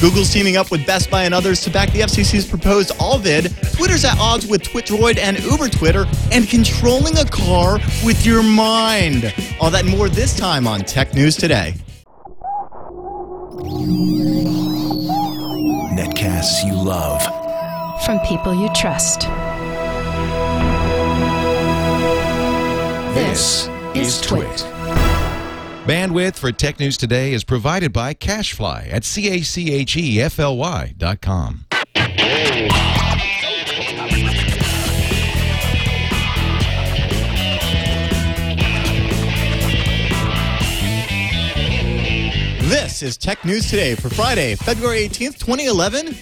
Google's teaming up with Best Buy and others to back the FCC's proposed Allvid. Twitter's at odds with Twidroid and Uber Twitter, and controlling a car with your mind. All that and more this time on Tech News Today. Netcasts you love. From people you trust. This is Twit. Bandwidth for Tech News Today is provided by CacheFly at C-A-C-H-E-F-L-Y dot com. This is Tech News Today for Friday, February 18th, 2011.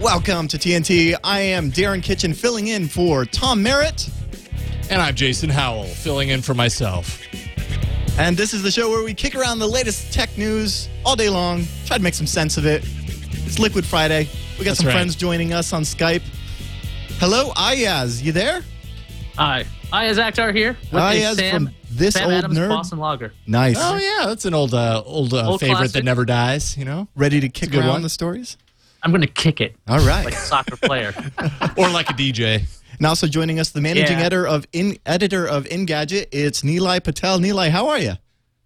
Welcome to TNT. I am Darren Kitchen filling in for Tom Merritt. And I'm Jason Howell, filling in for myself. And this is the show where we kick around the latest tech news all day long, try to make some sense of it. It's Liquid Friday. We got That's some right. friends joining us on Skype. Hello, Iyaz. You there? Hi, Iyaz Akhtar here with Ayaz Sam, from This Sam Old Adams Nerd? Boston Lager. Nice. Oh yeah, that's an old uh, old, uh, Old favorite classic. that never dies. You know, Ready to kick good around one. the stories? I'm going to kick it All right. like a soccer player. or like a DJ. and also joining us, the managing Yeah. editor of in, editor of Engadget. It's Nilay Patel. Nilay, how are you?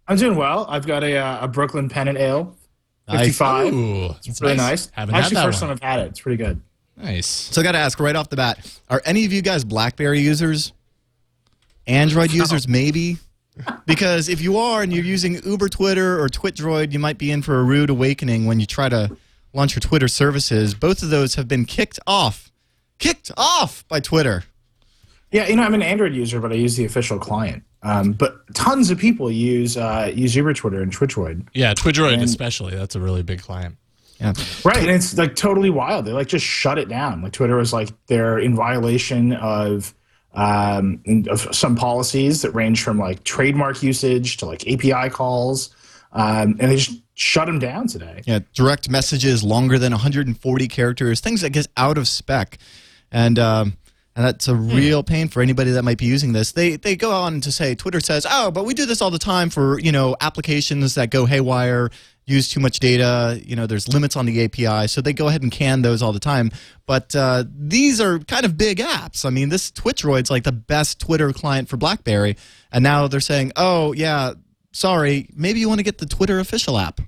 I'm doing well. I've got a, uh, a Brooklyn Pennant Ale, Nice. 55. Ooh, It's really nice. Haven't Actually, had that first one. time I've had it. It's pretty good. Nice. So I got to ask right off the bat: Are any of you guys BlackBerry users? Android users, maybe. Because if you are and you're using Uber Twitter or Twidroid, you might be in for a rude awakening when you try to launch your Twitter services. Both of those have been kicked off, kicked off by Twitter. Yeah, you know, I'm an Android user, but I use the official client. Um, but tons of people use uh, use Uber Twitter and Twidroid. Yeah, Twidroid And- especially. That's a really big client. Yeah. Right, and it's like totally wild. They like just shut it down. Like Twitter was like they're in violation of um, of some policies that range from like trademark usage to like API calls, um, and they just shut them down today. Yeah, direct messages longer than 140 characters, things that get out of spec, and um, and that's a real pain for anybody that might be using this. They they go on to say Twitter says, oh, but we do this all the time for you know applications that go haywire, use too much data. You know, there's limits on the API, so they go ahead and can those all the time. But uh, these are kind of big apps. I mean, this Twidroid's like the best Twitter client for BlackBerry, and now they're saying, oh yeah. Sorry, maybe you want to get the Twitter official app. Uh,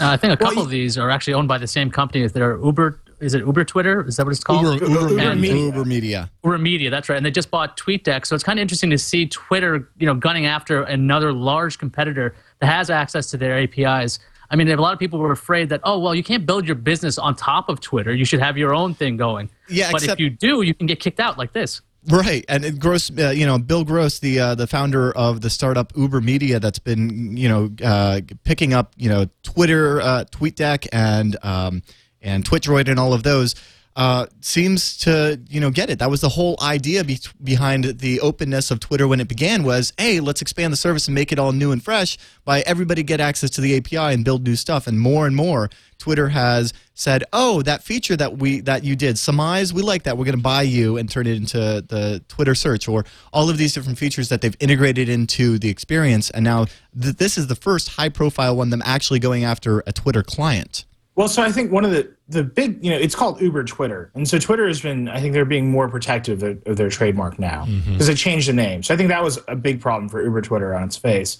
I think a Well, couple you- of these are actually owned by the same company. If they're Uber, is it Uber Twitter? Is that what it's called? Uber, Uber, Uber And- Media. Uber Media. Uber Media, that's right. And they just bought TweetDeck, so it's kind of interesting to see Twitter, you know, gunning after another large competitor that has access to their APIs. I mean, a lot of people were afraid that, oh, well, you can't build your business on top of Twitter. You should have your own thing going. Yeah, but except- if you do, you can get kicked out like this. Right, and Gross, uh, you know, Bill Gross, the uh, the founder of the startup Uber Media, that's been you know uh, picking up you know Twitter, uh, TweetDeck, and um, and Twidroid, and all of those. Uh, seems to you know get it. That was the whole idea be- behind the openness of Twitter when it began. Was hey, let's expand the service and make it all new and fresh by everybody get access to the API and build new stuff. And more and more, Twitter has said, "Oh, that feature that we that you did, Summize, we like that. We're going to buy you and turn it into the Twitter search or all of these different features that they've integrated into the experience." And now th- this is the first high-profile one them actually going after a Twitter client. Well, so I think one of the the big, you know, it's called Uber Twitter, and so Twitter has been, I think they're being more protective of, of their trademark now because they changed the name. So I think that was a big problem for Uber Twitter on its face.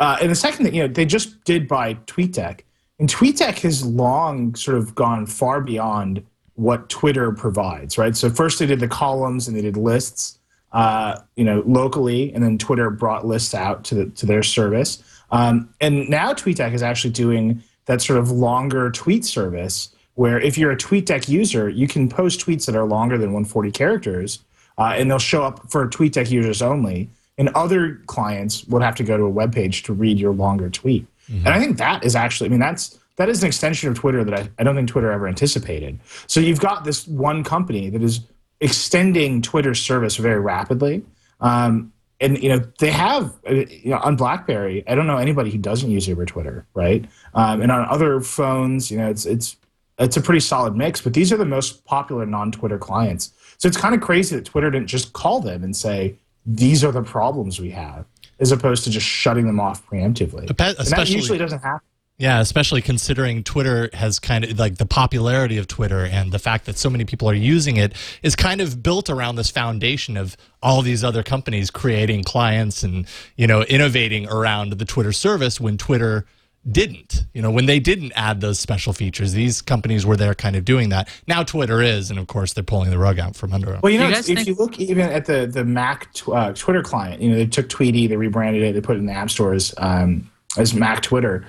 Uh, and the second thing, you know, they just did buy TweetDeck, and TweetDeck has long sort of gone far beyond what Twitter provides, right? So first they did the columns and they did lists, uh, you know, locally, and then Twitter brought lists out to the, to their service. Um, and now TweetDeck is actually doing that sort of longer tweet service where if you're a TweetDeck user, you can post tweets that are longer than 140 characters, uh, and they'll show up for TweetDeck users only. And other clients would have to go to a web page to read your longer tweet. And I think that is actually, I mean, that's that is an extension of Twitter that I, I don't think Twitter ever anticipated. So you've got this one company that is extending Twitter's service very rapidly. Um, and you know they have uh, you know on BlackBerry. I don't know anybody who doesn't use Uber Twitter, right? Um, and on other phones, you know, it's it's it's a pretty solid mix. But these are the most popular non-Twitter clients. So it's kind of crazy that Twitter didn't just call them and say these are the problems we have, as opposed to just shutting them off preemptively. Espe- And that especially- usually doesn't happen. Yeah, especially considering Twitter has kind of like the popularity of Twitter and the fact that so many people are using it is kind of built around this foundation of all these other companies creating clients and, you know, innovating around the Twitter service when Twitter didn't. You know, when they didn't add those special features, these companies were there kind of doing that. Now Twitter is, and of course they're pulling the rug out from under them. Well, you know, you if guys think- you look even at the the Mac tw- uh, Twitter client, you know, they took Tweetie, they rebranded it, they put it in the app stores um, as Mac Twitter.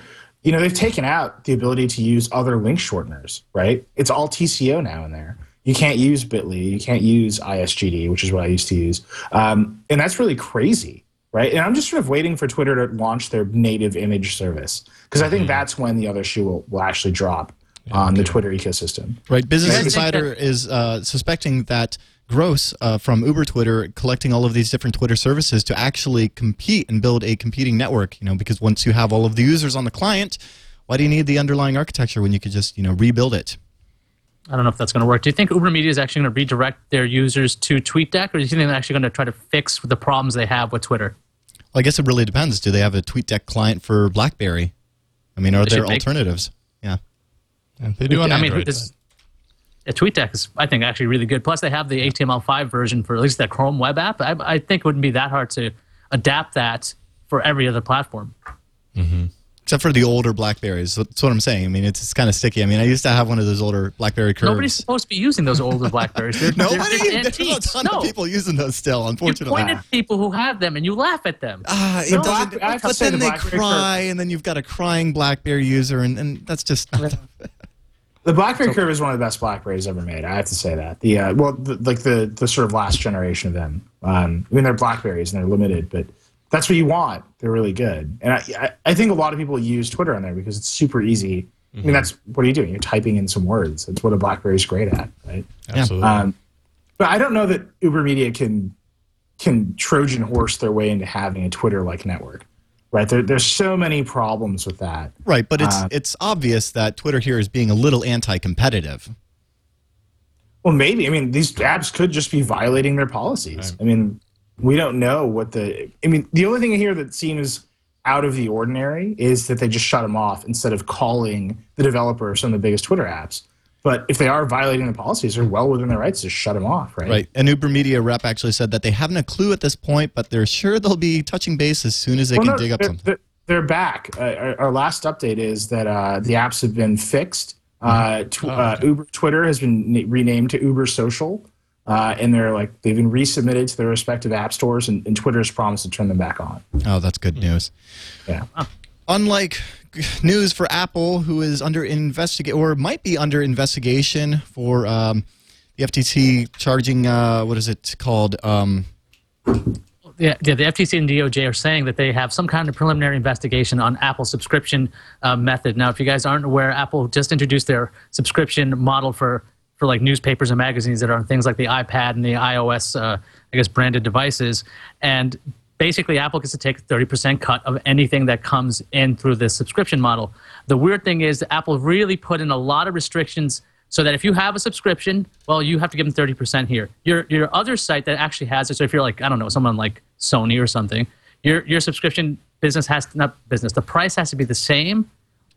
You know, they've taken out the ability to use other link shorteners, right? It's all TCO now in there. You can't use Bitly, you can't use ISGD, which is what I used to use, um, and that's really crazy, right? And I'm just sort of waiting for Twitter to launch their native image service because I think that's when the other shoe will, will actually drop on the Twitter ecosystem. Right. Business Insider is uh, suspecting that Gross uh, from Uber Twitter collecting all of these different Twitter services to actually compete and build a competing network. You know, because once you have all of the users on the client, why do you need the underlying architecture when you could just you know rebuild it? I don't know if that's going to work. Do you think Uber Media is actually going to redirect their users to TweetDeck, or do you think they're actually going to try to fix the problems they have with Twitter? Well, I guess it really depends. Do they have a TweetDeck client for BlackBerry? I mean, are They there should make- alternatives? Yeah. They do on I mean, Android. this, yeah, TweetDeck is, I think, actually really good. Plus, they have the HTML5 version for at least the Chrome web app. I, I think it wouldn't be that hard to adapt that for every other platform. Except for the older Blackberries. That's what I'm saying. I mean, it's, it's kind of sticky. I mean, I used to have one of those older BlackBerry curves. Nobody's supposed to be using those older Blackberries. They're, they're, Nobody. they're There's a ton no, of people using those still. you Unfortunately. point at people who have them and you laugh at them. Ah, it doesn't, Black- I have to but then the they BlackBerry cry, and then you've got a crying BlackBerry user, and, and that's just The BlackBerry curve is one of the best Blackberries ever made. I have to say that. The uh, well, the, like the the sort of last generation of them. Um, I mean, they're Blackberries and they're limited, but that's what you want. They're really good, and I I, think a lot of people use Twitter on there because it's super easy. I mean, that's what are you doing? You're typing in some words. That's what a BlackBerry is great at, right? Absolutely. Um, but I don't know that Uber Media can can Trojan horse their way into having a Twitter like network. Right? There, there's so many problems with that. right. But it's Uh, it's obvious that Twitter here is being a little anti-competitive. Well, maybe. I mean, these apps could just be violating their policies. I mean, we don't know what the. I mean, the only thing here that seems out of the ordinary is that they just shut them off instead of calling the developer of some of the biggest Twitter apps. But if they are violating the policies, they're well within their rights to shut them off, right? Right. An Uber Media rep actually said that they haven't a clue at this point, but they're sure they'll be touching base as soon as they Well, can no, dig up they're, something. they're, they're back. Uh, our, our last update is that uh, the apps have been fixed. Uh, tw- uh, Uber Twitter has been na- renamed to Uber Social, uh, and they're like they've been resubmitted to their respective app stores, and, and Twitter has promised to turn them back on. Oh, that's good news. Yeah. Unlike g- news for Apple, who is under investigate or might be under investigation for um, the FTC charging uh, what is it called? Um, Yeah, yeah, the FTC and DOJ are saying that they have some kind of preliminary investigation on Apple's subscription uh, method. Now, if you guys aren't aware, Apple just introduced their subscription model for for like newspapers and magazines that are on things like the iPad and the iOS, uh, I guess, branded devices. And basically, Apple gets to take a 30% cut of anything that comes in through this subscription model. The weird thing is, Apple really put in a lot of restrictions so that if you have a subscription, well, you have to give them 30% here. Your your other site that actually has it, so if you're like, I don't know, someone like Sony or something, your your subscription business has to, not business, the price has to be the same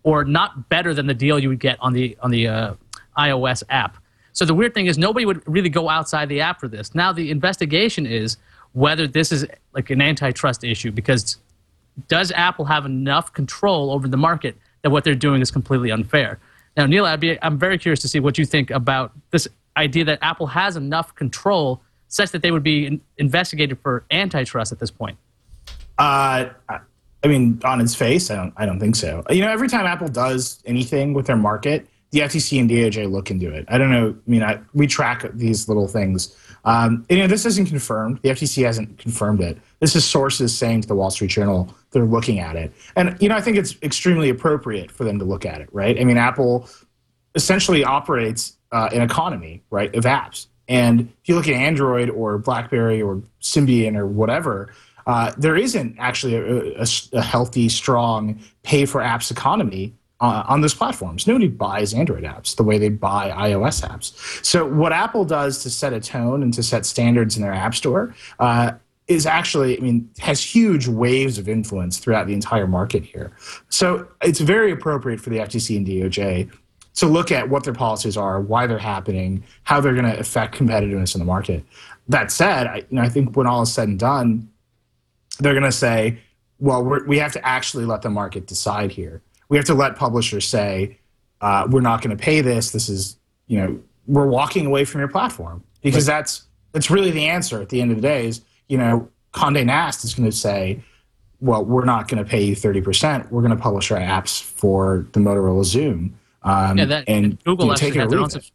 or not better than the deal you would get on the on the uh, iOS app. So the weird thing is nobody would really go outside the app for this. Now the investigation is whether this is like an antitrust issue because does Apple have enough control over the market that what they're doing is completely unfair? Now, Nilay, I'd be, I'm very curious to see what you think about this idea that Apple has enough control such that they would be in, investigated for antitrust at this point. Uh, I mean, on its face, I don't. I don't think so. You know, every time Apple does anything with their market, the FTC and DOJ look into it. I don't know. I mean, I, we track these little things. Um, and, you know, this isn't confirmed. The FTC hasn't confirmed it. This is sources saying to the Wall Street Journal they're looking at it. And you know, I think it's extremely appropriate for them to look at it. Right? I mean, Apple essentially operates uh, an economy, right, of apps. And if you look at Android or BlackBerry or Symbian or whatever, uh, there isn't actually a, a, a healthy, strong pay for apps economy uh, on those platforms. Nobody buys Android apps the way they buy iOS apps. So what Apple does to set a tone and to set standards in their app store, uh, is actually, I mean, has huge waves of influence throughout the entire market here. So it's very appropriate for the FTC and DOJ to look at what their policies are, why they're happening, how they're going to affect competitiveness in the market. That said, I, you know, I think when all is said and done, they're going to say, well, we have to actually let the market decide here. We have to let publishers say, uh, we're not going to pay this. This is, you know, we're walking away from your platform because that's that's really the answer at the end of the day. Is you know, Condé Nast is going to say, well, we're not going to pay you thirty percent. We're going to publish our apps for the Motorola Xoom. Um, Yeah, that and Google you know, actually take it or has their leave own. it.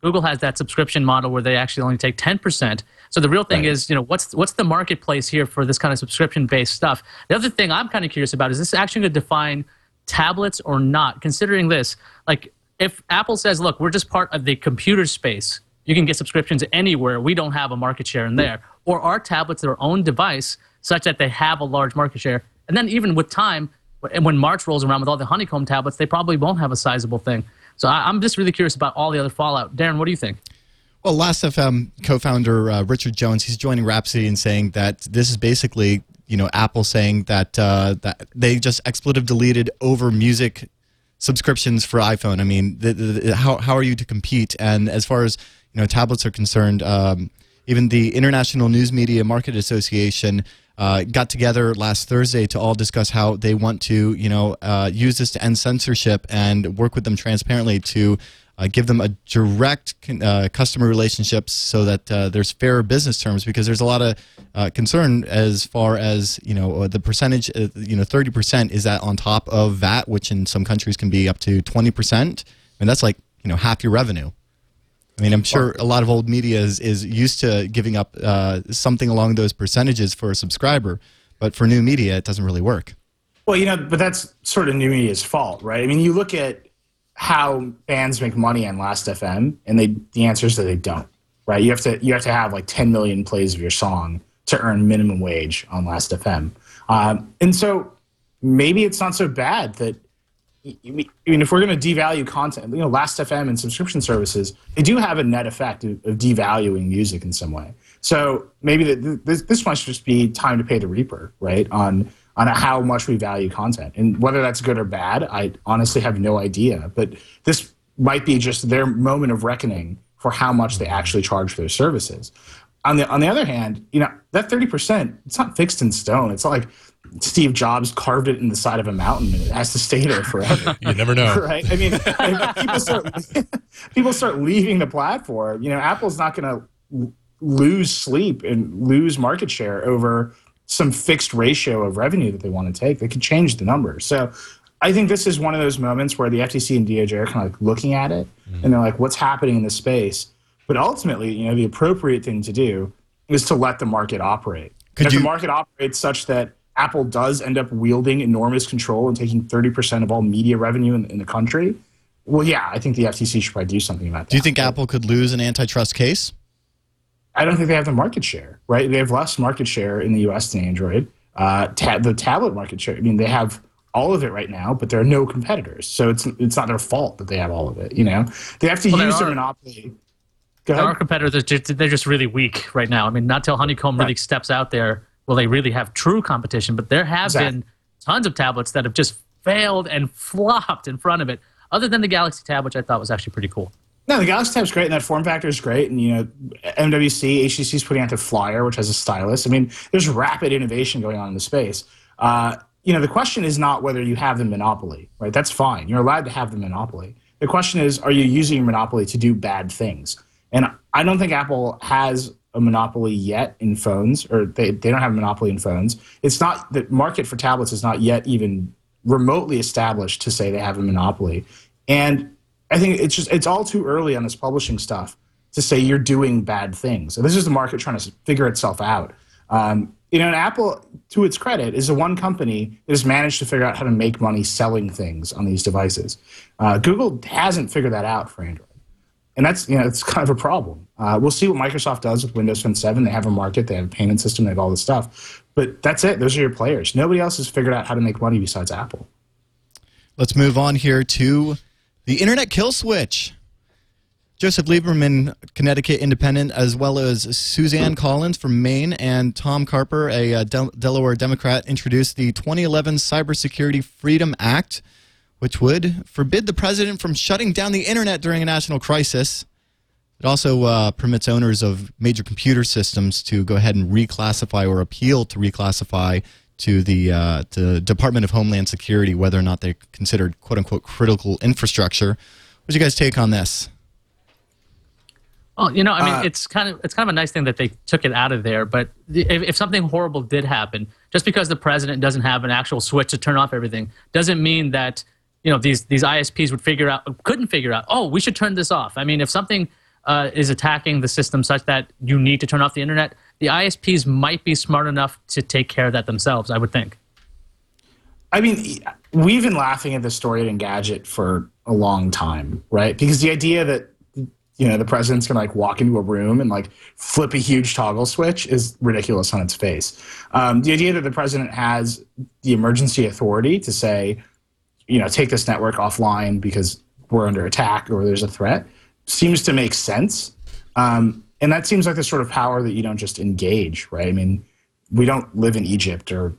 Google has that subscription model where they actually only take ten percent. So the real thing Right. is, you know, what's what's the marketplace here for this kind of subscription based stuff? The other thing I'm kind of curious about is this actually going to define tablets or not? Considering this, like if Apple says, look, we're just part of the computer space. You can get subscriptions anywhere. We don't have a market share in there. Or are tablets their own device such that they have a large market share? And then even with time, and when March rolls around with all the honeycomb tablets, they probably won't have a sizable thing. So I, I'm just really curious about all the other fallout. Darren, what do you think? Well, Last.fm co-founder uh, Richard Jones, he's joining Rhapsody and saying that this is basically, you know, Apple saying that uh, that they just expletive deleted over music subscriptions for iPhone. I mean, the, the, the- how how are you to compete? And as far as you know, tablets are concerned, um, even the International News Media Market Association. Uh, got together last Thursday to all discuss how they want to, you know, uh, use this to end censorship and work with them transparently to uh, give them a direct uh, customer relationships so that uh, there's fairer business terms because there's a lot of uh, concern as far as you know uh, the percentage uh, you know 30% is that on top of VAT which in some countries can be up to 20% and that's like you know half your revenue I mean, I'm sure a lot of old media is, is used to giving up something along those percentages for a subscriber, but for new media, it doesn't really work. Well, you know, but that's sort of new media's fault, right? I mean, you look at how bands make money on Last.fm, and they the answer is that they don't, right? You have to you have to have like 10 million plays of your song to earn minimum wage on Last.fm, um, and so maybe it's not so bad that. I mean, if we're going to devalue content, you know, Last.fm and subscription services, they do have a net effect of, of devaluing music in some way. So maybe the, this, this must just be time to pay the reaper, right? On on how much we value content, and whether that's good or bad, I honestly have no idea. But this might be just their moment of reckoning for how much they actually charge for their services. On the on the other hand, you know that thirty percent, it's not fixed in stone. It's not like Steve Jobs carved it in the side of a mountain and it has to stay there forever. You never know. right? I mean, people start people start leaving the platform. You know, Apple's not going to lose sleep and lose market share over some fixed ratio of revenue that they want to take. They could change the numbers. So. I think this is one of those moments where the FTC and DOJ are kind of like looking at it mm-hmm. and they're like, what's happening in this space? But ultimately, you know, the appropriate thing to do is to let the market operate. Could if you- the market operates such that Apple does end up wielding enormous control and taking 30% of all media revenue in, in the country, well, yeah, I think the FTC should probably do something about that. Do you think Apple could lose an antitrust case? I don't think they have the market share, right? They have less market share in the US than Android. Uh, ta- the tablet market share, I mean, they have all of it right now, but there are no competitors. So it's it's not their fault that they have all of it, you know? They have to Well, use their monopoly. Go There ahead. are competitors that just, they're just really weak right now. I mean, not till Honeycomb really steps out there will they really have true competition. But there have Exactly. been tons of tablets that have just failed and flopped in front of it. Other than the Galaxy Tab, which I thought was actually pretty cool. No, the Galaxy Tab's great, and that form factor is great. And you know, MWC, HTC is putting out the Flyer, which has a stylus. I mean, there's rapid innovation going on in the space. Uh, you know, the question is not whether you have the monopoly, right? That's fine. You're allowed to have the monopoly. The question is, are you using your monopoly to do bad things? And I don't think Apple has a monopoly yet in phones, or they, they don't have a monopoly in phones. It's not the market for tablets is not yet even remotely established to say they have a monopoly. And I think it's just it's all too early on this publishing stuff to say you're doing bad things. So this is the market trying to figure itself out. Um, you know, and Apple, to its credit, is the one company that has managed to figure out how to make money selling things on these devices. Uh, Google hasn't figured that out for Android, and that's you know it's kind of a problem. Uh, we'll see what Microsoft does with Windows Phone 7. They have a market, they have a payment system, they have all this stuff, but that's it. Those are your players. Nobody else has figured out how to make money besides Apple. Let's move on here to the internet kill switch. Joseph Lieberman, Connecticut Independent, as well as Suzanne Collins from Maine and Tom Carper, a uh, Del- Delaware Democrat, introduced the 2011 Cybersecurity Freedom Act, which would forbid the president from shutting down the internet during a national crisis. It also uh, permits owners of major computer systems to go ahead and reclassify or appeal to reclassify to the uh, to Department of Homeland Security whether or not they're considered "quote unquote" critical infrastructure. What's your guys' take on this? Well, you know, I mean, Uh, it's kind of it's kind of a nice thing that they took it out of there. But if, if something horrible did happen, just because the president doesn't have an actual switch to turn off everything, doesn't mean that you know these these ISPs would figure out couldn't figure out. Oh, we should turn this off. I mean, if something uh, is attacking the system such that you need to turn off the internet, the ISPs might be smart enough to take care of that themselves. I would think. I mean, we've been laughing at this story at Engadget for a long time, right? Because the idea that you know the president's gonna like walk into a room and like flip a huge toggle switch is ridiculous on its face. Um, the idea that the president has the emergency authority to say, you know, take this network offline because we're under attack or there's a threat seems to make sense. Um, and that seems like the sort of power that you don't just engage, right? I mean, we don't live in Egypt or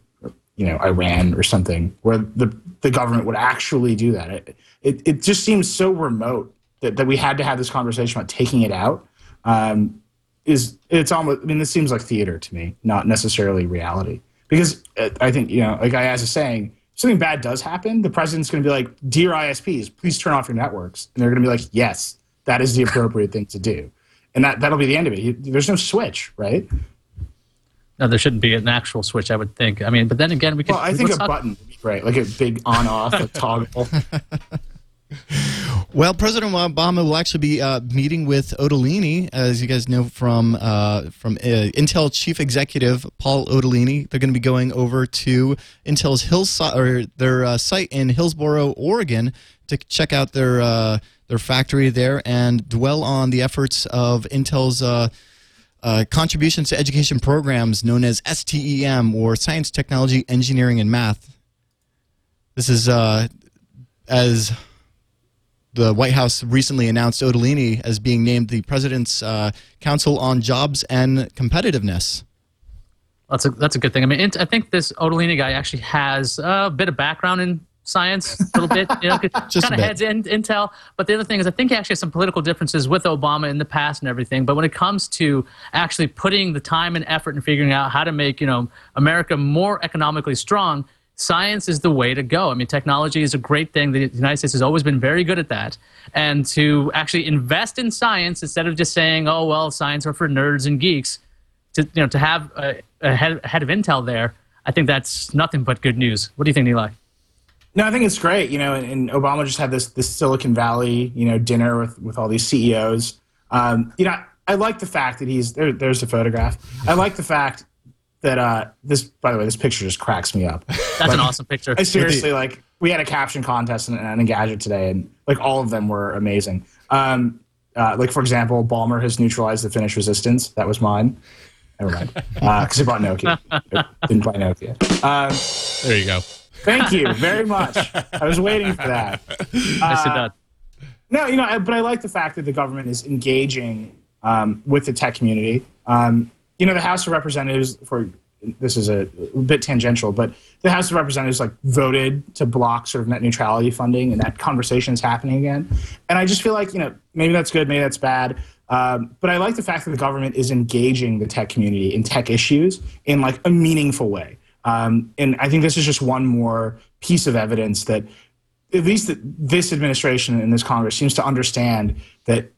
you know Iran or something where the the government would actually do that. It it, it just seems so remote that, that we had to have this conversation about taking it out. Um, is it's almost I mean this seems like theater to me, not necessarily reality. Because uh, I think you know, like I as a saying, something bad does happen, the president's going to be like, "Dear ISPs, please turn off your networks," and they're going to be like, "Yes, that is the appropriate thing to do," and that that'll be the end of it. There's no switch, right? No, there shouldn't be an actual switch. I would think. I mean, but then again, we could. Well, I think a talk- button would be great, like a big on-off, a toggle. Well, President Obama will actually be uh, meeting with Otellini, as you guys know from uh, from uh, Intel chief executive Paul Otellini. They're going to be going over to Intel's Hillside or their uh, site in Hillsboro, Oregon, to check out their uh, their factory there and dwell on the efforts of Intel's. Uh, uh, contributions to education programs known as STEM or Science, Technology, Engineering, and Math. This is uh, as the White House recently announced Otellini as being named the President's uh, Council on Jobs and Competitiveness. That's a that's a good thing. I mean, I think this Otellini guy actually has a bit of background in science, a little bit. You know, kind of heads in intel. But the other thing is, I think he actually has some political differences with Obama in the past and everything. But when it comes to actually putting the time and effort and figuring out how to make you know America more economically strong. Science is the way to go. I mean, technology is a great thing. The United States has always been very good at that. And to actually invest in science instead of just saying, "Oh well, science are for nerds and geeks," to you know to have a, a, head, a head of Intel there, I think that's nothing but good news. What do you think, Nilay? No, I think it's great. You know, and, and Obama just had this this Silicon Valley, you know, dinner with with all these CEOs. Um, you know, I like the fact that he's there. There's the photograph. I like the fact that uh, this. By the way, this picture just cracks me up. That's an awesome picture. I seriously like. We had a caption contest and, and Engadget today, and like all of them were amazing. Um, uh, like for example, Ballmer has neutralized the Finnish resistance. That was mine. Never mind, because I bought Nokia. Didn't buy Nokia. Um, There you go. Thank you very much. I was waiting for that. Uh. No, you know, I, but I like the fact that the government is engaging um, with the tech community. Um, you know, the House of Representatives, for this is a, bit tangential, but the House of Representatives like voted to block sort of net neutrality funding, and that conversation is happening again. And I just feel like you know maybe that's good, maybe that's bad. Um, but I like the fact that the government is engaging the tech community in tech issues in like a meaningful way. Um, and I think this is just one more piece of evidence that at least this administration and this Congress seems to understand that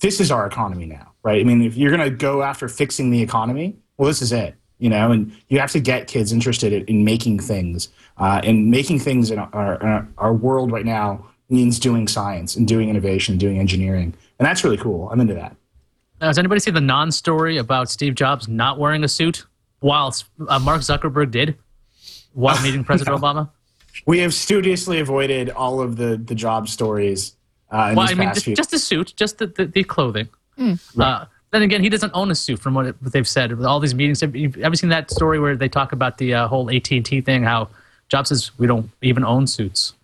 this is our economy now, right? I mean, if you're going to go after fixing the economy, well, this is it, you know, and you have to get kids interested in, in making things. Uh, and making things in our, our, our world right now means doing science and doing innovation, doing engineering. And that's really cool. I'm into that. Now, has anybody seen the non-story about Steve Jobs not wearing a suit while uh, Mark Zuckerberg did while meeting President Obama? We have studiously avoided all of the, the job stories uh, in Well, I mean, past just, few just the suit, just the, the, the clothing. Uh, then again, he doesn't own a suit, from what, it, what they've said. With all these meetings, have you ever seen that story where they talk about the uh, whole AT and T thing? How Jobs says we don't even own suits.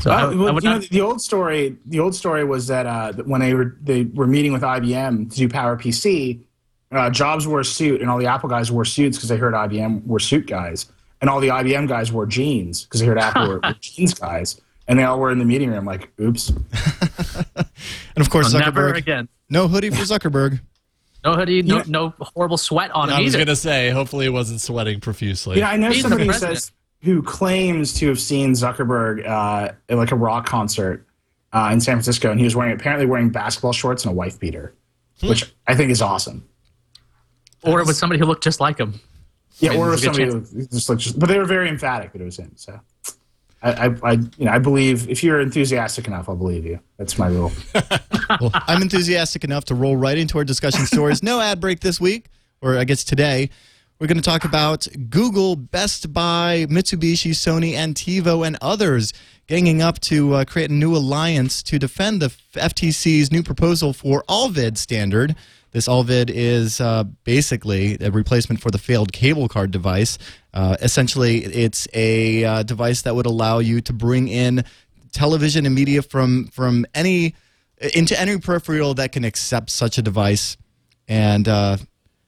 So I, Uh, well, I would you know, the old story. The old story was that uh, that when they were they were meeting with IBM to do Power PC, uh, Jobs wore a suit, and all the Apple guys wore suits because they heard IBM were suit guys, and all the IBM guys wore jeans because they heard Apple were, were jeans guys, and they all were in the meeting room like, "Oops." And of course, never Zuckerberg. again. No hoodie for Zuckerberg. No hoodie, no, Yeah. no horrible sweat on him I was either. gonna say, hopefully, it wasn't sweating profusely. Yeah, I know He's somebody who says who claims to have seen Zuckerberg uh, at like a rock concert uh, in San Francisco, and he was wearing apparently wearing basketball shorts and a wife beater, which I think is awesome. Or with somebody who looked just like him. Yeah, I mean, or there's a somebody good who just like, just, but they were very emphatic that it was him. So, I, I, I, you know, I believe if you're enthusiastic enough, I'll believe you. That's my rule. Well, I'm enthusiastic enough to roll right into our discussion stories. No ad break this week, or I guess today. We're going to talk about Google, Best Buy, Mitsubishi, Sony, and TiVo, and others ganging up to uh, create a new alliance to defend the FTC's new proposal for Allvid standard. This Allvid is uh, basically a replacement for the failed cable card device. Uh, essentially, it's a uh, device that would allow you to bring in television and media from from any into any peripheral that can accept such a device, and uh,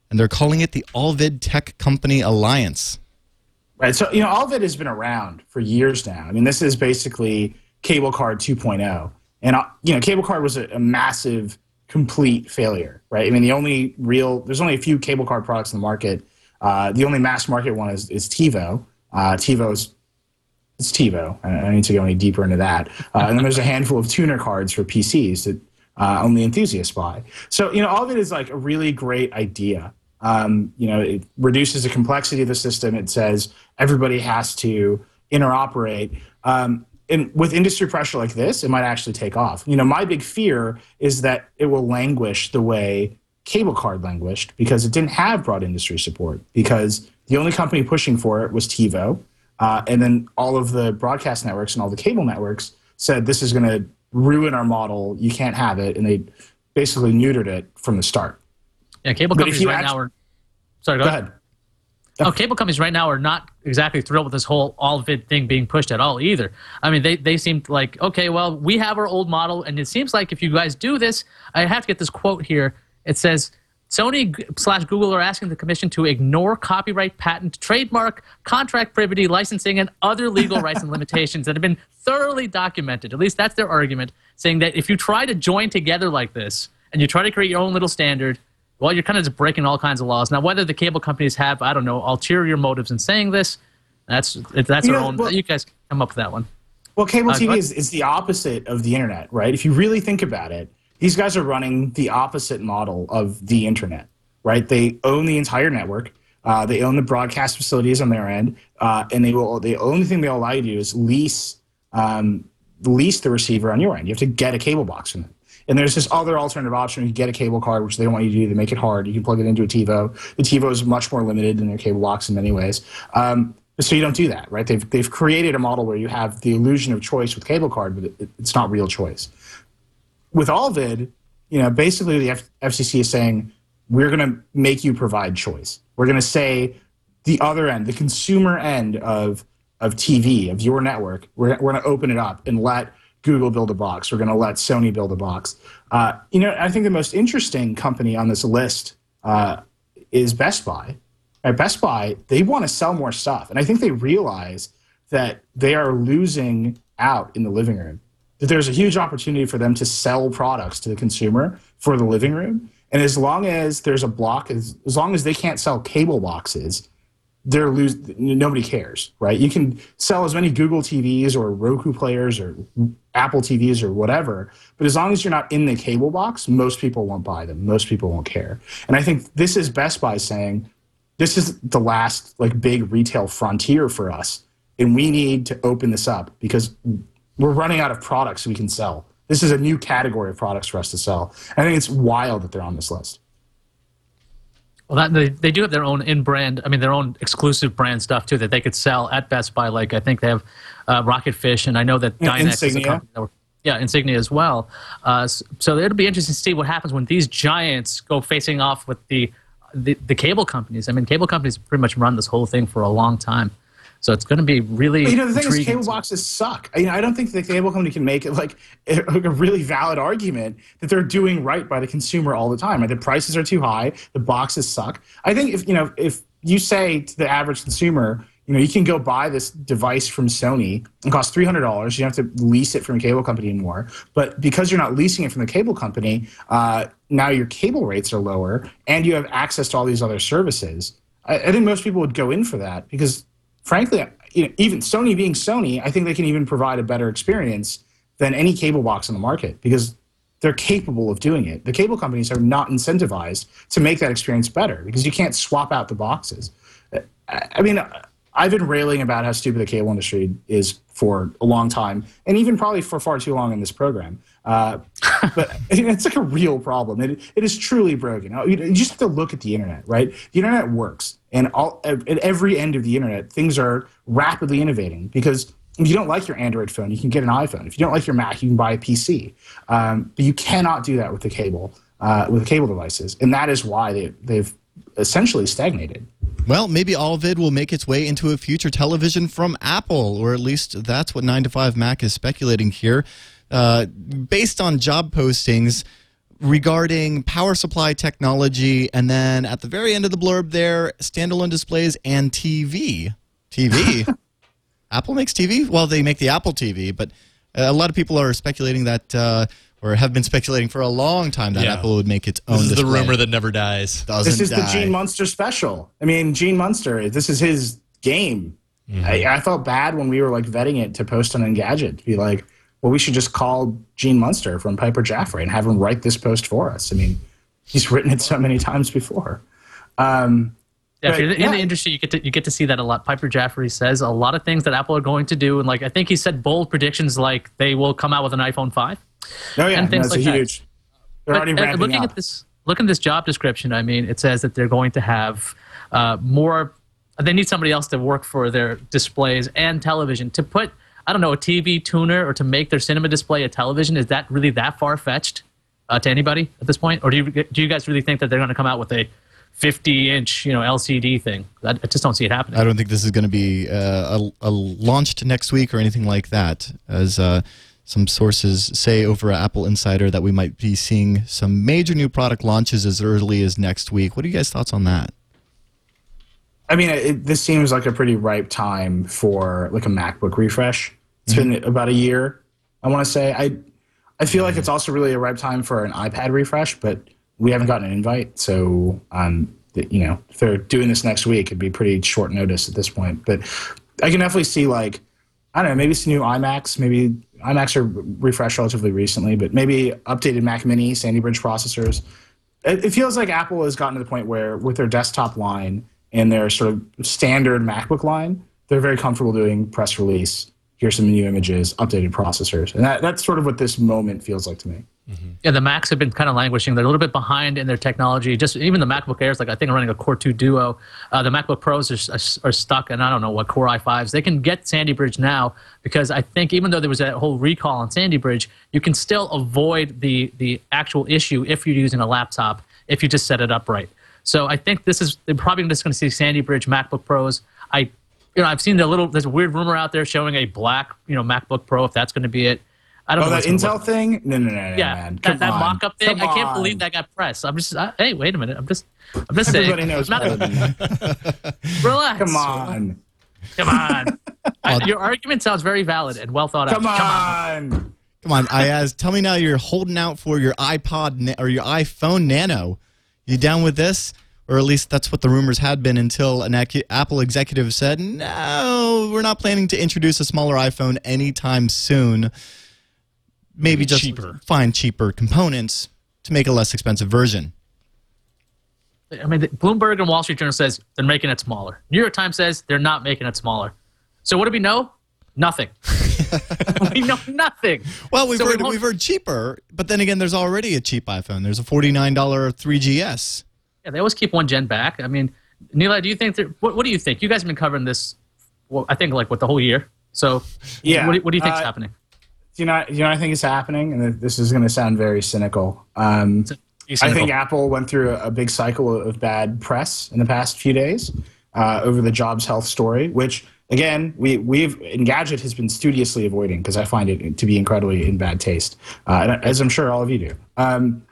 and they're calling it the Allvid Tech Company Alliance. Right. So, you know, it has been around for years now. I mean, this is basically cable card 2.0. And, uh, you know, cable card was a, a massive, complete failure, right? I mean, the only real, there's only a few cable card products in the market. Uh, the only mass market one is, is TiVo. Uh, TiVo's, it's TiVo. I I don't need to go any deeper into that. Uh, and then there's a handful of tuner cards for PCs that uh, only enthusiasts buy. So, you know, all of it is like a really great idea. Um, you know, it reduces the complexity of the system. It says everybody has to interoperate. Um, and with industry pressure like this, it might actually take off. You know, my big fear is that it will languish the way cable card languished because it didn't have broad industry support. Because the only company pushing for it was TiVo, uh, and then all of the broadcast networks and all the cable networks said this is going to ruin our model. You can't have it, and they basically neutered it from the start. Yeah, cable companies right act- now are. Sorry, go, Go ahead. ahead. Oh, cable companies right now are not exactly thrilled with this whole all vid thing being pushed at all either. I mean, they they seem like okay, well, we have our old model, and it seems like if you guys do this, I have to get this quote here. It says. Sony slash Google are asking the commission to ignore copyright, patent, trademark, contract privity, licensing, and other legal rights and limitations that have been thoroughly documented. At least that's their argument, saying that if you try to join together like this and you try to create your own little standard, well, you're kind of just breaking all kinds of laws. Now, whether the cable companies have, I don't know, ulterior motives in saying this, that's that's You our know, own. well- you guys come up with that one. Well, cable Uh, TV is, is the opposite of the internet, right? If you really think about it, these guys are running the opposite model of the internet, right? They own the entire network. Uh, they own the broadcast facilities on their end, uh, and they will. The only thing they'll allow you to do is lease um, lease the receiver on your end. You have to get a cable box from them. And there's this other alternative option. You can get a cable card, which they don't want you to do. They make it hard. You can plug it into a TiVo. The TiVo is much more limited than their cable box in many ways. Um, so you don't do that, right? They've, they've created a model where you have the illusion of choice with cable card, but it, it's not real choice. With Allvid, you know, basically the F- FCC is saying we're going to make you provide choice. We're going to say the other end, the consumer end of of TV of your network, we're, we're going to open it up and let Google build a box. We're going to let Sony build a box. Uh, you know, I think the most interesting company on this list uh, is Best Buy. At Best Buy, they want to sell more stuff, and I think they realize that they are losing out in the living room. That there's a huge opportunity for them to sell products to the consumer for the living room. And as long as there's a block, as, as long as they can't sell cable boxes, they're lose nobody cares right? You can sell as many google tvs or roku players or apple tvs or whatever but as long as you're not in the cable box most people won't buy them. Most people won't care. And i think this is best buy saying this is the last like big retail frontier for us and we need to open this up because we're running out of products we can sell. This is a new category of products for us to sell. I think it's wild that they're on this list Well, that, they, they do have their own in-brand, I mean, their own exclusive brand stuff too that they could sell at Best Buy. Like I think they have uh, Rocket Fish, and I know that Dynex is a Insignia. company. That yeah, Insignia as well. Uh, so it'll be interesting to see what happens when these giants go facing off with the the, the cable companies. I mean, cable companies pretty much run this whole thing for a long time. So it's going to be really. But, you know, the thing is, cable boxes suck. I, you know, I don't think the cable company can make it like a, like a really valid argument that they're doing right by the consumer all the time. Like, the prices are too high, the boxes suck. I think if you know if you say to the average consumer, you know, you can go buy this device from Sony and cost three hundred dollars. You don't have to lease it from a cable company anymore. But because you're not leasing it from the cable company, uh, now your cable rates are lower, and you have access to all these other services. I, I think most people would go in for that because frankly, you know, even Sony being Sony, I think they can even provide a better experience than any cable box on the market because they're capable of doing it. The cable companies are not incentivized to make that experience better because you can't swap out the boxes. I mean, I've been railing about how stupid the cable industry is for a long time, and even probably for far too long in this program. Uh, but it's like a real problem. It, it is truly broken. You you just have to look at the internet, right? The internet works, and all at every end of the internet, things are rapidly innovating because if you don't like your Android phone, you can get an iPhone. If you don't like your Mac, you can buy a PC. Um, but you cannot do that with the cable, uh, with the cable devices, and that is why they, they've essentially stagnated. Well, maybe it will make its way into a future television from Apple, or at least that's what 9 to 5 Mac is speculating here. Uh, based on job postings regarding power supply technology, and then at the very end of the blurb there, standalone displays and TV. TV? Apple makes TV? Well, they make the Apple TV, but uh, a lot of people are speculating that, uh, or have been speculating for a long time that Yeah. Apple would make its own This is the rumor that never dies. doesn't this is die. the Gene Munster special. I mean, Gene Munster, this is his game. I, I felt bad when we were like vetting it to post on Engadget to be like, well, we should just call Gene Munster from Piper Jaffray and have him write this post for us. I mean, he's written it so many times before. Um, Yeah, if you're in yeah. the industry, you get to you get to see that a lot. Piper Jaffray says a lot of things that Apple are going to do, and like I think he said bold predictions like they will come out with an iPhone five. oh yeah, And things that's like a that. huge. They're But, already uh, ramping looking up. at this, looking at this job description, I mean, it says that they're going to have uh, more. They need somebody else to work for their displays and television to put. I don't know a TV tuner or to make their cinema display a television. Is that really that far fetched uh, to anybody at this point, or do you do you guys really think that they're going to come out with a 50 inch you know LCD thing? I, just don't see it happening. I don't think this is going to be uh, a, a launched next week or anything like that, as uh, some sources say over at Apple Insider that we might be seeing some major new product launches as early as next week. What are you guys' thoughts on that? I mean, it, this seems like a pretty ripe time for like a MacBook refresh. It's been about a year, I want to say. I I feel like it's also really a ripe time for an iPad refresh, but we haven't gotten an invite, so um, you know, if they're doing this next week, it'd be pretty short notice at this point. But I can definitely see like I don't know, maybe some new iMacs, maybe iMacs are refreshed relatively recently, but maybe updated Mac Mini, Sandy Bridge processors. It, it feels like Apple has gotten to the point where, with their desktop line and their sort of standard MacBook line, they're very comfortable doing press release. Here's some new images, updated processors, and that, that's sort of what this moment feels like to me. Yeah, the Macs have been kind of languishing. They're a little bit behind in their technology. Just even the MacBook Airs, like I think, are running a Core 2 Duo. Uh, the MacBook Pros are, are, are stuck, and I don't know what Core i5s. They can get Sandy Bridge now because I think even though there was that whole recall on Sandy Bridge, you can still avoid the the actual issue if you're using a laptop if you just set it up right. So I think this is they're probably just going to see Sandy Bridge MacBook Pros. I, you know, I've seen the little there's a weird rumor out there showing a black you know MacBook Pro if that's going to be it. I don't know. Oh, know. that Intel look- thing? No, no, no, no, yeah, man. Come that, that on. mock-up thing. Come I can't on. believe that got press. I'm just, uh, hey, wait a minute. I'm just, I'm just saying. Everybody knows Not- better than that. relax. Come on. come on. I- your argument sounds very valid and well thought out. Come out. on. Come on, Iyaz, tell me now you're holding out for your iPod na- or your iPhone Nano. You down with this? Or at least that's what the rumors had been until an ac- Apple executive said, no, we're not planning to introduce a smaller iPhone anytime soon. Maybe just cheaper. find cheaper components to make a less expensive version. I mean, the- Bloomberg and Wall Street Journal says they're making it smaller. New York Times says they're not making it smaller. So what do we know? Nothing. we know nothing. Well, we've So heard won't- we've heard cheaper, but then again, there's already a cheap iPhone. There's a $49 3GS. Yeah, they always keep one gen back. I mean, Nilay, do you think that? What, what do you think? You guys have been covering this. Well, I think like what the whole year. So, Yeah, What, do- what do you think's uh, happening? You know, you know, I think is happening, and this is going to sound very cynical. Um, You I think. Apple went through a, a big cycle of bad press in the past few days uh, over the Jobs Health story, which again, we we've Engadget has been studiously avoiding because I find it to be incredibly in bad taste, uh, as I'm sure all of you do. Um,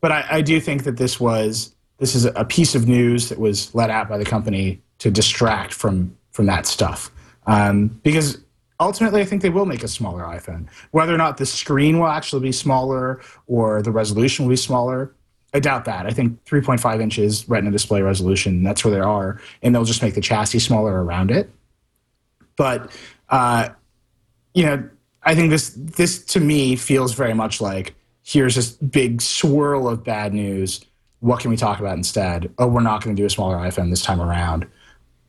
but I, I do think that this was this is a piece of news that was let out by the company to distract from from that stuff um, because ultimately I think they will make a smaller iPhone. Whether or not the screen will actually be smaller or the resolution will be smaller, I doubt that. I think 3.5 inches Retina display resolution, that's where they are, and they'll just make the chassis smaller around it. But uh, you know, I think this this to me feels very much like here's this big swirl of bad news. What can we talk about instead? Oh, we're not going to do a smaller iPhone this time around.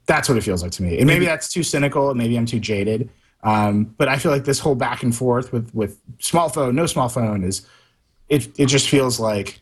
That's what it feels like to me. And maybe that's too cynical. Maybe I'm too jaded. Um, but I feel like this whole back and forth with with small phone, no small phone is it. It just feels like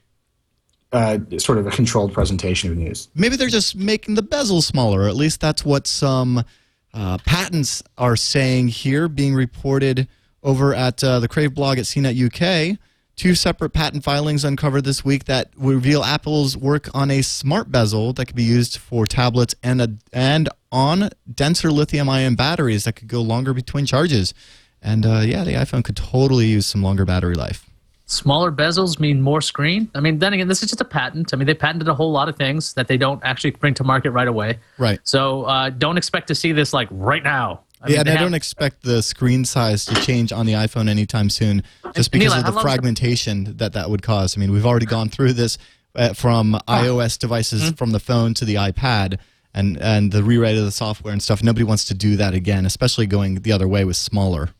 uh, sort of a controlled presentation of news. Maybe they're just making the bezel smaller. At least that's what some uh, patents are saying here, being reported over at uh, the Crave blog at CNET UK. Two separate patent filings uncovered this week that reveal Apple's work on a smart bezel that could be used for tablets and a, and on denser lithium-ion batteries that could go longer between charges. And uh, yeah, the iPhone could totally use some longer battery life. Smaller bezels mean more screen. I mean, then again, this is just a patent. I mean, they patented a whole lot of things that they don't actually bring to market right away. Right. So uh, don't expect to see this like right now. I yeah, mean, and I have, don't expect the screen size to change on the iPhone anytime soon, just because Neil, of the fragmentation the- that that would cause. I mean, we've already gone through this uh, from iOS devices mm-hmm. from the phone to the iPad, and and the rewrite of the software and stuff. Nobody wants to do that again, especially going the other way with smaller.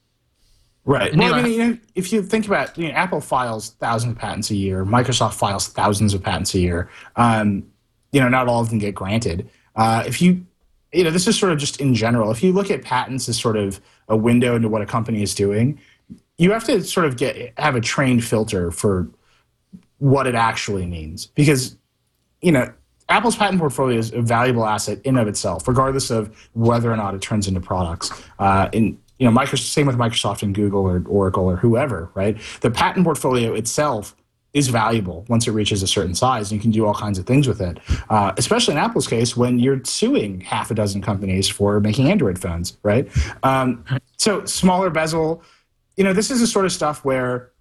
Right. Well, I mean, you know, if you think about, you know, Apple files thousands of patents a year. Microsoft files thousands of patents a year. Um, you know, not all of them get granted. Uh, if you you know, this is sort of just in general. If you look at patents as sort of a window into what a company is doing, you have to sort of get have a trained filter for what it actually means because you know Apple's patent portfolio is a valuable asset in of itself, regardless of whether or not it turns into products. Uh, in you know, Microsoft, same with Microsoft and Google or Oracle or whoever, right? The patent portfolio itself is valuable once it reaches a certain size. And you can do all kinds of things with it, uh, especially in Apple's case when you're suing half a dozen companies for making Android phones, right? Um, so smaller bezel, you know, this is the sort of stuff where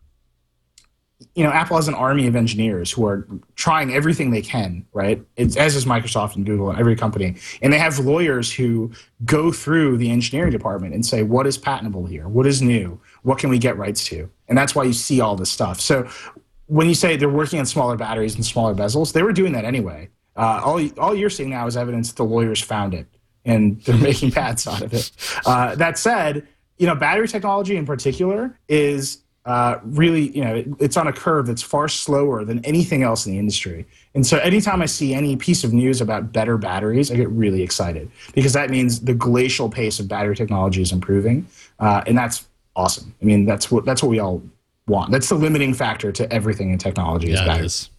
you know, Apple has an army of engineers who are trying everything they can, right? It's, as is Microsoft and Google and every company. And they have lawyers who go through the engineering department and say, what is patentable here? What is new? What can we get rights to? And that's why you see all this stuff. So when you say they're working on smaller batteries and smaller bezels, they were doing that anyway. Uh, all, all you're seeing now is evidence that the lawyers found it and they're making patents out of it. Uh, that said, you know, battery technology in particular is uh, really, you know, it, it's on a curve that's far slower than anything else in the industry. And so anytime I see any piece of news about better batteries, I get really excited because that means the glacial pace of battery technology is improving. Uh, and that's awesome. I mean, that's what, that's what we all want. That's the limiting factor to everything in technology. Yeah, is batteries.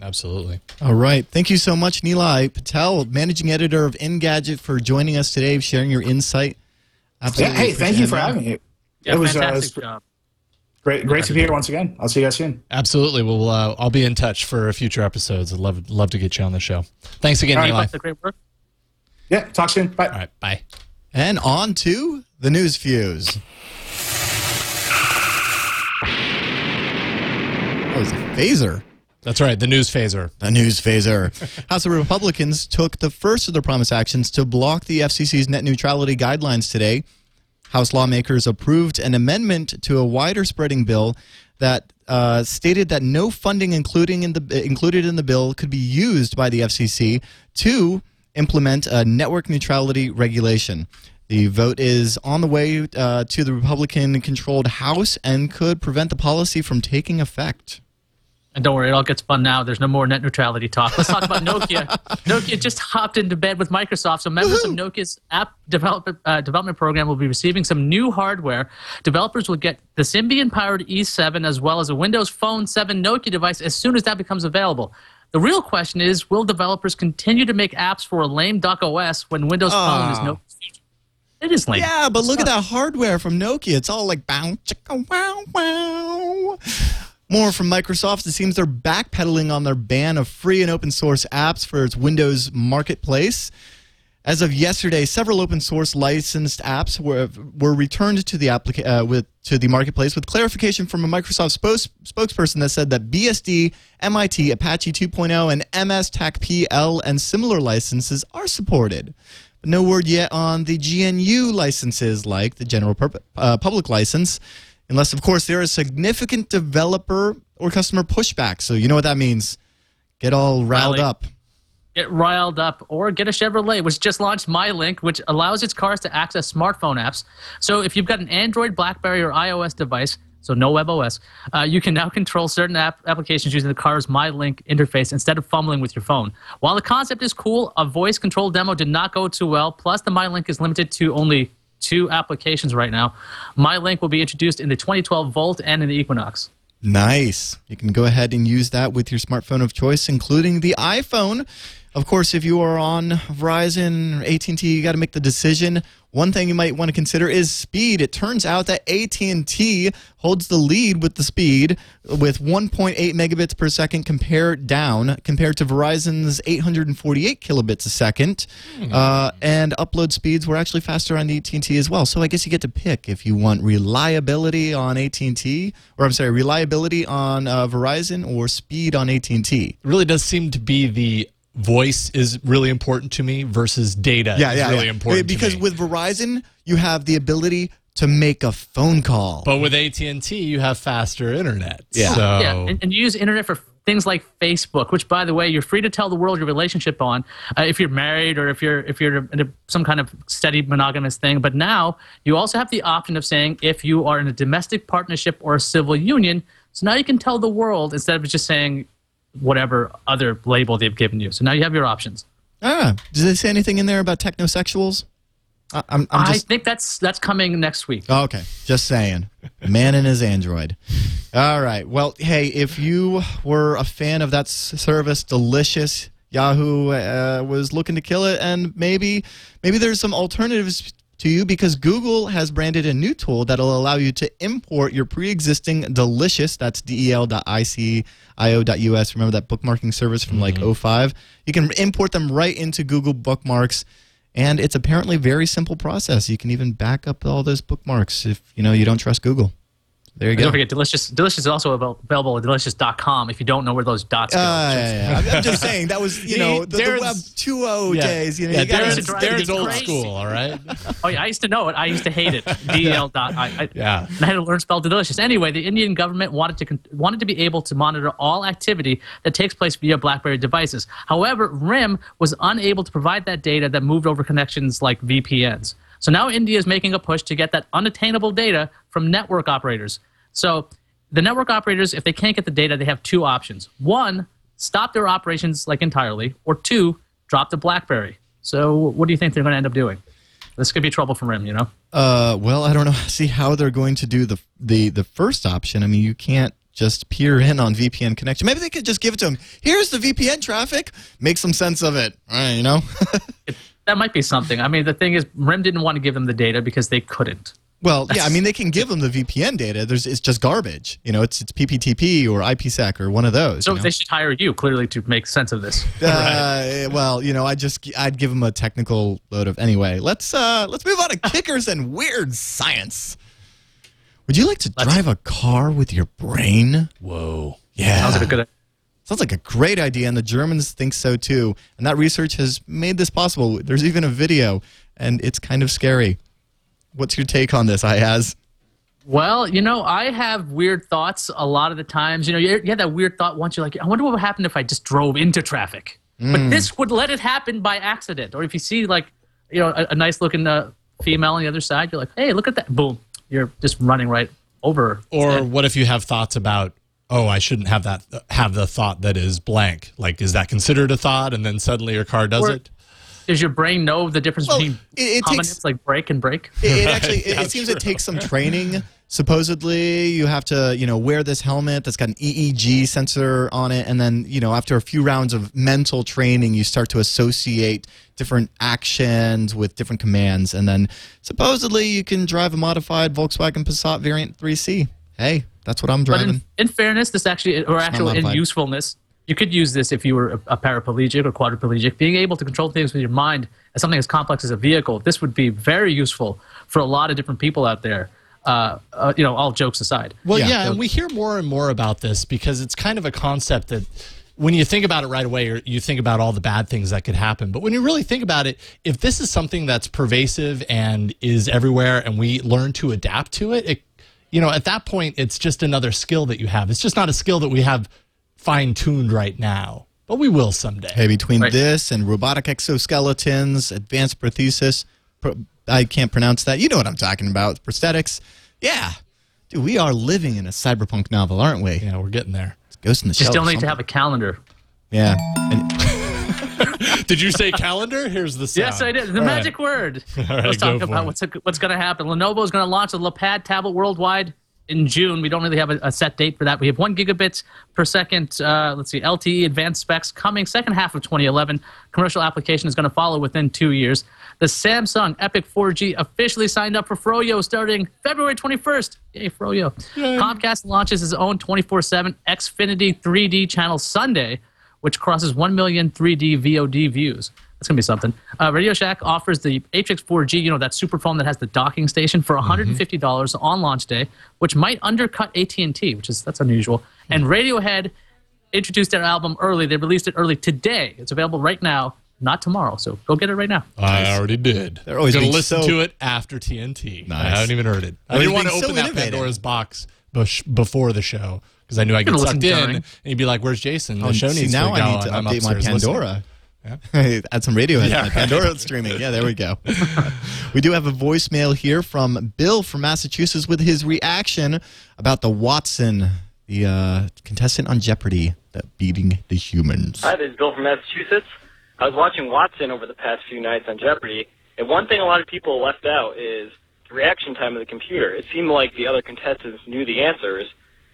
Absolutely. All right. Thank you so much, Nilay Patel, managing editor of Engadget, for joining us today, sharing your insight. Absolutely. Yeah, hey, thank you for having me. Yeah, it was, fantastic uh, job. Great, great to be here once again. I'll see you guys soon. Absolutely. Well, uh, I'll be in touch for future episodes. I'd love love to get you on the show. Thanks again, All right, Great work. Yeah. Talk soon. Bye. All right. Bye. And on to the news fuse. Oh, it's a phaser. That's right, the news phaser. The news phaser. House of Republicans took the first of their promised actions to block the FCC's net neutrality guidelines today. House lawmakers approved an amendment to a wider spreading bill that uh, stated that no funding including in the, included in the bill could be used by the FCC to implement a network neutrality regulation. The vote is on the way uh, to the Republican controlled House and could prevent the policy from taking effect. And don't worry, it all gets fun now. There's no more net neutrality talk. Let's talk about Nokia. Nokia just hopped into bed with Microsoft, so members Woo-hoo! of Nokia's app development, uh, development program will be receiving some new hardware. Developers will get the Symbian-powered E7 as well as a Windows Phone 7 Nokia device as soon as that becomes available. The real question is, will developers continue to make apps for a lame Duck OS when Windows Phone is future? It is lame. Yeah, but look at that hardware from Nokia. It's all like chicka, wow, wow. More from Microsoft. It seems they're backpedaling on their ban of free and open source apps for its Windows marketplace. As of yesterday, several open source licensed apps were were returned to the applica- uh, with to the marketplace with clarification from a Microsoft spokes- spokesperson that said that BSD, MIT, Apache 2.0, and MS TAC PL and similar licenses are supported. But no word yet on the GNU licenses like the general uh, public license, unless of course there is significant developer or customer pushback. So you know what that means. Get all riled Riley. up. get riled up or get a Chevrolet, which just launched MyLink, which allows its cars to access smartphone apps. So if you've got an Android, BlackBerry, or iOS device, so no WebOS, uh, you can now control certain app applications using the car's MyLink interface instead of fumbling with your phone. While the concept is cool, a voice control demo did not go too well. Plus, the MyLink is limited to only two applications right now. My link will be introduced in the 2012 Volt and in the Equinox. Nice. You can go ahead and use that with your smartphone of choice, including the iPhone. Of course, if you are on Verizon or AT&T, you got to make the decision. One thing you might want to consider is speed. It turns out that AT&T holds the lead with the speed with 1.8 megabits per second compared down compared to Verizon's 848 kilobits a second. Uh, and upload speeds were actually faster on AT&T as well. So I guess you get to pick if you want reliability on AT&T or I'm sorry, reliability on uh, Verizon or speed on AT&T. It really does seem to be the voice is really important to me versus data yeah, is really important to because me. with Verizon you have the ability to make a phone call. but with AT&T you have faster internet. Yeah. So Yeah, and, and you use internet for things like Facebook, which, by the way, you're free to tell the world your relationship on uh, if you're married or if you're if you're in a, some kind of steady monogamous thing. But now you also have the option of saying if you are in a domestic partnership or a civil union. So now you can tell the world instead of just saying whatever other label they've given you. So now you have your options. ah, did they say anything in there about technosexuals? I, I'm, I'm I think that's that's coming next week. Oh, okay, just saying. Man and his Android. All right. Well, hey, if you were a fan of that s- service, delicious. Yahoo uh, was looking to kill it, and maybe maybe there's some alternatives to you because Google has branded a new tool that'll allow you to import your pre-existing delicious. That's E del.icio.us. Remember that bookmarking service from like mm-hmm. 05? You can import them right into Google Bookmarks. And it's apparently a very simple process. You can even back up all those bookmarks if you know you don't trust Google. There you go. Don't forget, Delicious. Delicious is also available at delicious.com if you don't know where those dots go. Uh, yeah, yeah, yeah. I'm- I'm just saying that was you know the, the web 2.0 yeah, days. You know, yeah, you gotta- Darren's, drive Darren's old crazy. school, all right? Oh yeah, I used to know it. I used to hate it. DL dot. I, I, Yeah. And I had to learn spell delicious. Anyway, the Indian government wanted to wanted to be able to monitor all activity that takes place via BlackBerry devices. However, RIM was unable to provide that data that moved over connections like VPNs. So now India is making a push to get that unattainable data from network operators. So the network operators, if they can't get the data, they have two options. One, stop their operations like entirely, or two, drop the BlackBerry. So what do you think they're going to end up doing? This could be trouble for RIM, you know? Uh, well, I don't know. See how they're going to do the the the first option. I mean, you can't just peer in on VPN connection. Maybe they could just give it to them. Here's the VPN traffic. Make some sense of it. All right, you know. That might be something. I mean, the thing is, RIM didn't want to give them the data because they couldn't. well, yeah. I mean, they can give them the VPN data. There's it's just garbage. You know, it's it's PPTP or IPsec or one of those. So you know? they should hire you clearly to make sense of this. Uh, well, you know, I just I'd give them a technical load of anyway. Let's uh let's move on to kickers and weird science. Would you like to drive a car with your brain? Whoa. Yeah. Sounds like a good. Sounds like a great idea, and the Germans think so too. And that research has made this possible. There's even a video, and it's kind of scary. What's your take on this, Iyaz? Well, you know, I have weird thoughts a lot of the times. You know, you you had that weird thought once. You're like, I wonder what would happen if I just drove into traffic. But this would let it happen by accident. Or if you see like, you know, a, a nice looking uh, female on the other side, you're like, hey, look at that. Boom. You're just running right over. Or what if you have thoughts about, oh, I shouldn't have that have the thought that is blank. Like, is that considered a thought? And then suddenly your car does Or- it. Does your brain know the difference Well, between it- it takes- like break and break? It, it actually it, it seems true. it takes some training. Supposedly, you have to you know wear this helmet that's got an EEG sensor on it, and then you know after a few rounds of mental training, you start to associate different actions with different commands, and then supposedly you can drive a modified Volkswagen Passat Variant 3C. Hey, that's what I'm But driving. in, in fairness, this actually, or actual in modified. usefulness, you could use this if you were a, a paraplegic or quadriplegic. Being able to control things with your mind as something as complex as a vehicle, this would be very useful for a lot of different people out there. Uh, uh, you know, all jokes aside. Well, yeah, Yeah. and we hear more and more about this because it's kind of a concept that when you think about it right away, you think about all the bad things that could happen. But when you really think about it, if this is something that's pervasive and is everywhere and we learn to adapt to it, it you know, at that point, it's just another skill that you have. It's just not a skill that we have fine tuned right now, but we will someday. Hey, between Right. this and robotic exoskeletons, advanced prosthesis, pro, I can't pronounce that. You know what I'm talking about. Prosthetics. Yeah. Dude, we are living in a cyberpunk novel, aren't we? Yeah, we're getting there. It's Ghost in the You Shell. still or need to have a calendar. Yeah. And Did you say calendar? Here's the sound. Yes, I did. The All right. magic word. right, Let's talk about it. what's what's going to happen. Lenovo is going to launch a LePad tablet worldwide in June. We don't really have a, a set date for that. We have one gigabit per second. Uh, let's see, LTE advanced specs coming second half of 2011. Commercial application is going to follow within two years. The Samsung Epic 4G officially signed up for Froyo starting February 21st. Yay, Froyo. Comcast launches its own 24/7 Xfinity 3D channel Sunday which crosses 1 million 3D VOD views. That's going to be something. Uh, Radio Shack offers the Atrix 4G, you know, that super phone that has the docking station for $150 on launch day, which might undercut AT&T, which is that's unusual. And Radiohead introduced their album early. They released it early today. It's available right now, not tomorrow. So go get it right now. I already did. They're always going to listen so- to it after TNT. Nice. I haven't even heard it. I didn't want to being so open that innovative. Pandora's box bush before the show because I knew I'd get sucked listen in during. and you'd be like, "Where's Jason?" The Oh, show see, needs now to go. I need to and update my upstairs listening. Pandora. Add some radio Yeah, my Pandora streaming. Yeah, there we go. we do have a voicemail here from Bill from Massachusetts with his reaction about the Watson, the uh, contestant on Jeopardy, that beating the humans. Hi, this is Bill from Massachusetts. I was watching Watson over the past few nights on Jeopardy, and one thing a lot of people left out is the reaction time of the computer. It seemed like the other contestants knew the answers,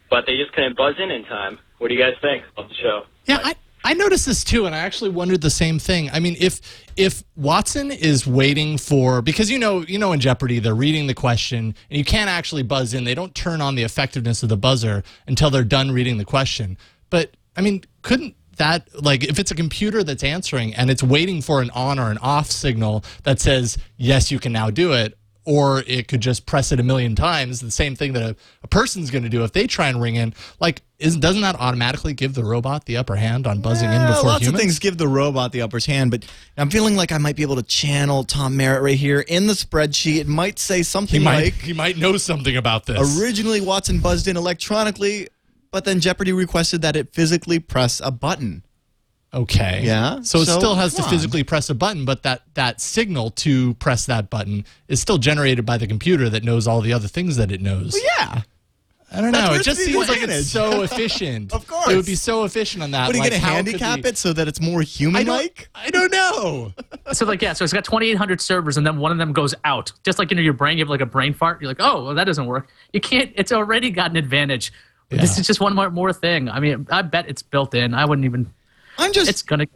but they just couldn't buzz in in time. What do you guys think of the show? Yeah, I, I noticed this too, and I actually wondered the same thing. I mean, if if Watson is waiting for because you know you know in Jeopardy they're reading the question and you can't actually buzz in. They don't turn on the effectiveness of the buzzer until they're done reading the question. But I mean, couldn't that like if it's a computer that's answering and it's waiting for an on or an off signal that says yes you can now do it or it could just press it a million times the same thing that a, a person's going to do if they try and ring in like isn't doesn't that automatically give the robot the upper hand on buzzing in Yeah, before lots humans of things give the robot the upper hand, but I'm feeling like I might be able to channel Tom Merritt right here in the spreadsheet. It might say he something might like he might know something about this originally Watson buzzed in electronically, but then Jeopardy requested that it physically press a button. Okay Yeah, so it so, still has to come on. physically press a button but that that signal to press that button is still generated by the computer that knows all the other things that it knows Yeah. I don't That's know. It just the seems like it's so efficient. Of course. It would be so efficient on that. What are you like, going to handicap the- it so that it's more I human don't, like? I don't know. So like yeah, so it's got 2,800 servers, and then one of them goes out. Just like you know your brain, you have like a brain fart. You're like, oh, well, that doesn't work. You can't. It's already got an advantage. This is just one more, more thing. I mean, I bet it's built in. I wouldn't even. I'm just It's gonna.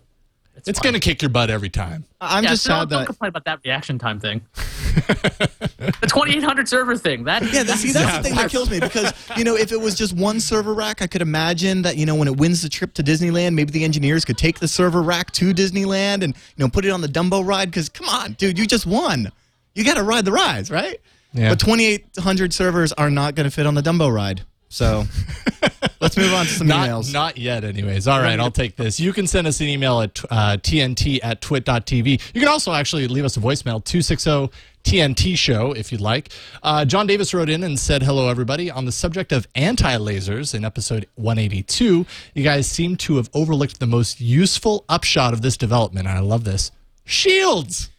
It's going to kick your butt every time. I'm yeah, just so don't, sad don't that complain about that reaction time thing. the 2,800 server thing. That Yeah, that, see, that's the thing that kills me because you know if it was just one server rack, I could imagine that you know when it wins the trip to Disneyland, maybe the engineers could take the server rack to Disneyland and you know put it on the Dumbo ride. Because come on, dude, you just won. You got to ride the rides, right? Yeah. But 2,800 servers are not going to fit on the Dumbo ride. So let's move on to some Not, emails. not yet, anyways. All right, I'll take this. You can send us an email at uh, tnt at twit.tv. You can also actually leave us a voicemail, 260 TNT show, if you'd like. Uh, John Davis wrote in and said, Hello, everybody. On the subject of anti lasers in episode 182, you guys seem to have overlooked the most useful upshot of this development. And I love this shields.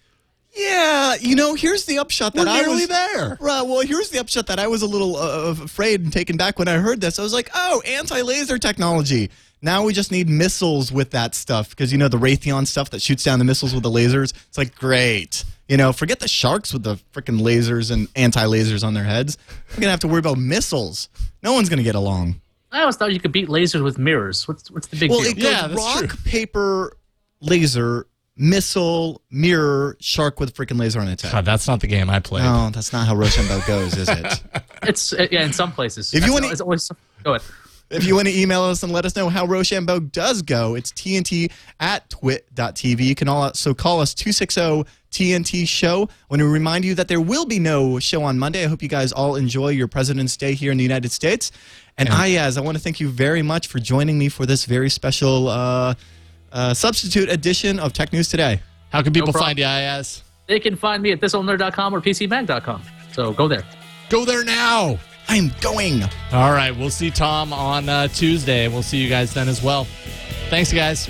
Yeah, you know, here's the upshot that We're I was there. Right. Well, here's the upshot that I was a little uh, afraid and taken back when I heard this. I was like, "Oh, anti-laser technology." Now we just need missiles with that stuff because you know the Raytheon stuff that shoots down the missiles with the lasers. It's like great. You know, forget the sharks with the freaking lasers and anti-lasers on their heads. We're gonna have to worry about missiles. No one's gonna get along. I always thought you could beat lasers with mirrors. What's what's the big Well, deal? it goes Yeah, rock, true. paper, laser, missile, mirror, shark with freaking laser on its head. God, that's not the game I played. No, that's not how Rochambeau goes, is it? It's uh, yeah, in some places. If you wanna- it's always go ahead. If you want to email us and let us know how Rochambeau does go, it's TNT at twit.tv. You can also call us 260 TNT show. I want to remind you that there will be no show on Monday. I hope you guys all enjoy your President's Day here in the United States. And Iyaz, I want to thank you very much for joining me for this very special uh, uh, substitute edition of Tech News Today. How can people problem. find you, Iyaz? They can find me at thisoldnerd.com or pcmag.com. So go there. Go there now. I'm going. All right, we'll see Tom on uh, Tuesday. We'll see you guys then as well. Thanks, guys.